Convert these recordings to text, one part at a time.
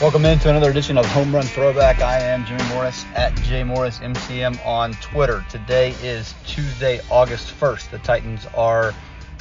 Welcome into another edition of Home Run Throwback. I am Jimmy Morris at JMorrisMCM on Twitter. Today is Tuesday, August 1st. The Titans are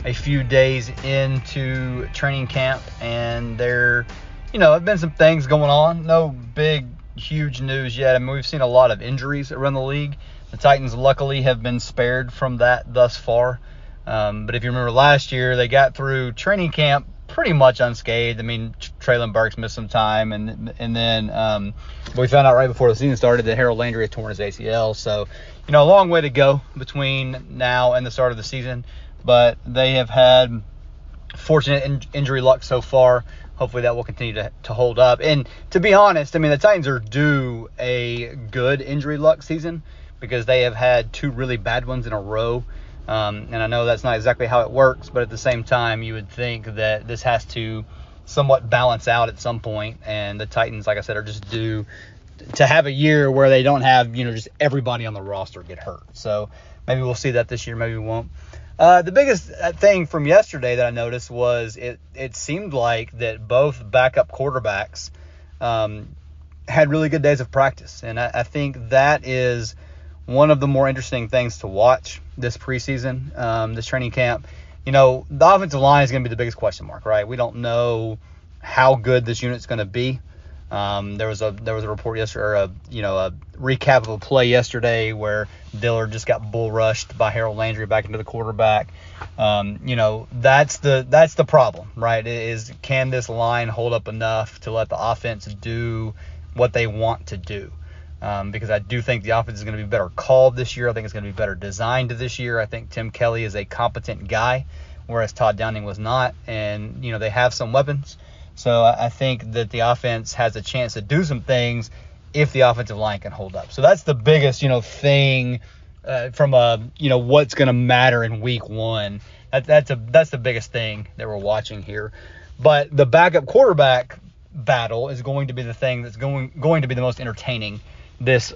a few days into training camp, and there, you know, have been some things going on. No big, huge news yet. I mean, we've seen a lot of injuries around the league. The Titans, luckily, have been spared from that thus far. Um, but if you remember last year, they got through training camp pretty much unscathed. I mean, Treylon Burks missed some time, and and then um, we found out right before the season started that Harold Landry had torn his ACL. So, you know, a long way to go between now and the start of the season. But they have had fortunate in- injury luck so far. Hopefully that will continue to, to hold up. And to be honest, I mean, the Titans are due a good injury luck season because they have had two really bad ones in a row. Um, and I know that's not exactly how it works, but at the same time, you would think that this has to somewhat balance out at some point. And the Titans, like I said, are just due to have a year where they don't have, you know, just everybody on the roster get hurt. So maybe we'll see that this year, maybe we won't. Uh, the biggest uh, thing from yesterday that I noticed was it, it seemed like that both backup quarterbacks um, had really good days of practice. And I, I think that is – one of the more interesting things to watch this preseason, um, this training camp. You know, the offensive line is going to be the biggest question mark, right? We don't know how good this unit's going to be. Um, there was a there was a report yesterday, or a you know a recap of a play yesterday where Dillard just got bull rushed by Harold Landry back into the quarterback. Um, you know that's the that's the problem, right? Is can this line hold up enough to let the offense do what they want to do? Um, because I do think the offense is going to be better called this year. I think it's going to be better designed this year. I think Tim Kelly is a competent guy, whereas Todd Downing was not. And, you know, they have some weapons. So I think that the offense has a chance to do some things if the offensive line can hold up. So that's the biggest, you know, thing uh, from a, you know, what's going to matter in week one. That, that's a that's the biggest thing that we're watching here. But the backup quarterback battle is going to be the thing that's going going to be the most entertaining this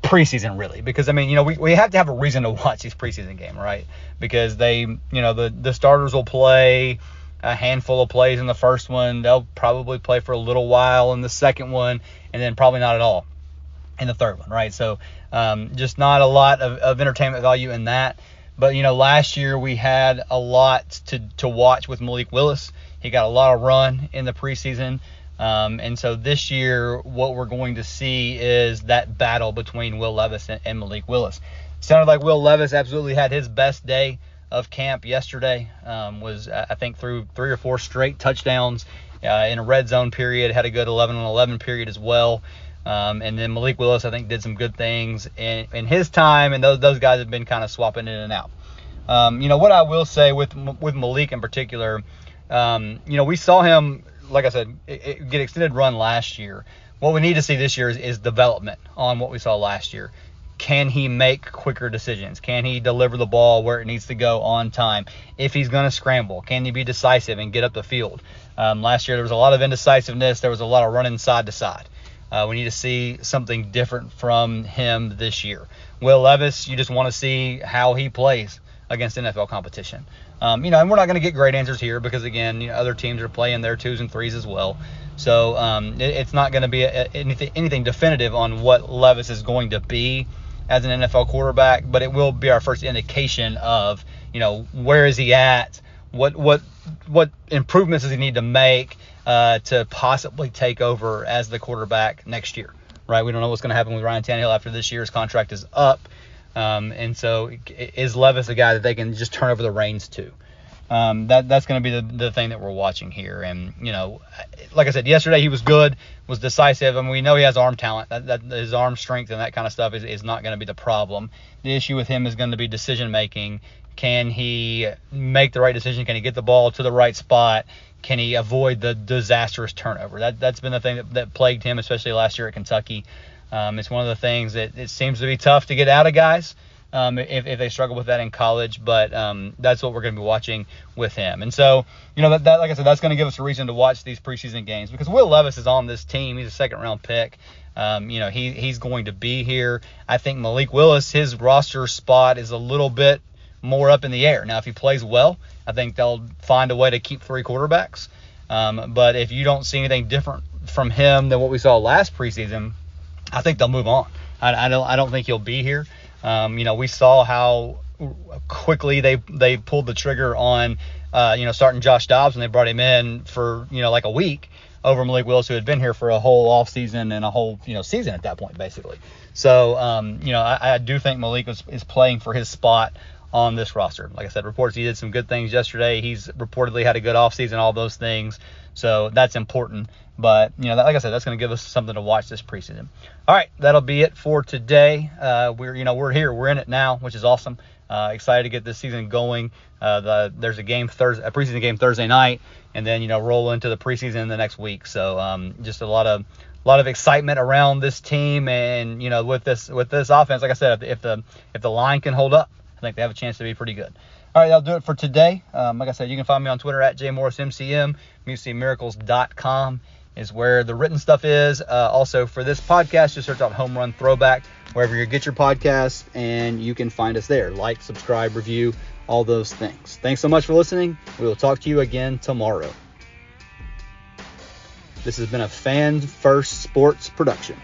preseason really. Because I mean you know we, we have to have a reason to watch these preseason game right? Because they you know the the starters will play a handful of plays in the first one. They'll probably play for a little while in the second one and then probably not at all in the third one right? So um, just not a lot of, of entertainment value in that but you know last year we had a lot to to watch with Malik Willis he got a lot of run in the preseason um, and so this year, what we're going to see is that battle between Will Levis and, and Malik Willis. Sounded like Will Levis absolutely had his best day of camp yesterday. Um, was I think through three or four straight touchdowns uh, in a red zone period. Had a good 11 on 11 period as well. Um, and then Malik Willis, I think, did some good things in, in his time, and those those guys have been kind of swapping in and out. Um, you know what I will say with with Malik in particular, um, you know we saw him like I said, it, it get extended run last year. What we need to see this year is, is development on what we saw last year. Can he make quicker decisions? Can he deliver the ball where it needs to go on time? If he's going to scramble, can he be decisive and get up the field? Um, last year there was a lot of indecisiveness. There was a lot of running side to side. Uh, we need to see something different from him this year. Will Levis, you just want to see how he plays against NFL competition. Um, you know, and we're not going to get great answers here because again, you know, other teams are playing their twos and threes as well. So um, it, it's not going to be a, anything, anything definitive on what Levis is going to be as an NFL quarterback, but it will be our first indication of you know where is he at, what what what improvements does he need to make uh, to possibly take over as the quarterback next year. Right? We don't know what's going to happen with Ryan Tannehill after this year's contract is up. Um, and so is Levis a guy that they can just turn over the reins to? Um, that that's going to be the, the thing that we're watching here. And you know, like I said, yesterday he was good, was decisive, and we know he has arm talent. That, that his arm strength and that kind of stuff is, is not going to be the problem. The issue with him is going to be decision making. Can he make the right decision? Can he get the ball to the right spot? Can he avoid the disastrous turnover? That that's been the thing that, that plagued him, especially last year at Kentucky. Um, it's one of the things that it seems to be tough to get out of guys um, if, if they struggle with that in college, but um, that's what we're going to be watching with him. And so, you know, that, that like I said, that's going to give us a reason to watch these preseason games because Will Levis is on this team. He's a second round pick. Um, you know, he he's going to be here. I think Malik Willis, his roster spot is a little bit more up in the air. Now, if he plays well, I think they'll find a way to keep three quarterbacks. Um, but if you don't see anything different from him than what we saw last preseason, I think they'll move on. I, I don't I don't think he'll be here. Um, you know, we saw how quickly they they pulled the trigger on uh, you know starting Josh Dobbs and they brought him in for you know like a week over Malik Willis who had been here for a whole off season and a whole you know season at that point basically. So um, you know I, I do think Malik is, is playing for his spot on this roster. Like I said, reports he did some good things yesterday. He's reportedly had a good offseason, all those things. So that's important. But you know, like I said, that's going to give us something to watch this preseason. All right, that'll be it for today. Uh, we're you know we're here, we're in it now, which is awesome. Uh, excited to get this season going. Uh, the, there's a game Thursday, a preseason game Thursday night, and then you know roll into the preseason the next week. So um, just a lot of a lot of excitement around this team, and you know with this with this offense, like I said, if the if the line can hold up, I think they have a chance to be pretty good. All right, that'll do it for today. Um, like I said, you can find me on Twitter at jmorrismcm. MusicMiracles.com is where the written stuff is. Uh, also, for this podcast, just search out Home Run Throwback wherever you get your podcasts, and you can find us there. Like, subscribe, review, all those things. Thanks so much for listening. We will talk to you again tomorrow. This has been a Fan First Sports production.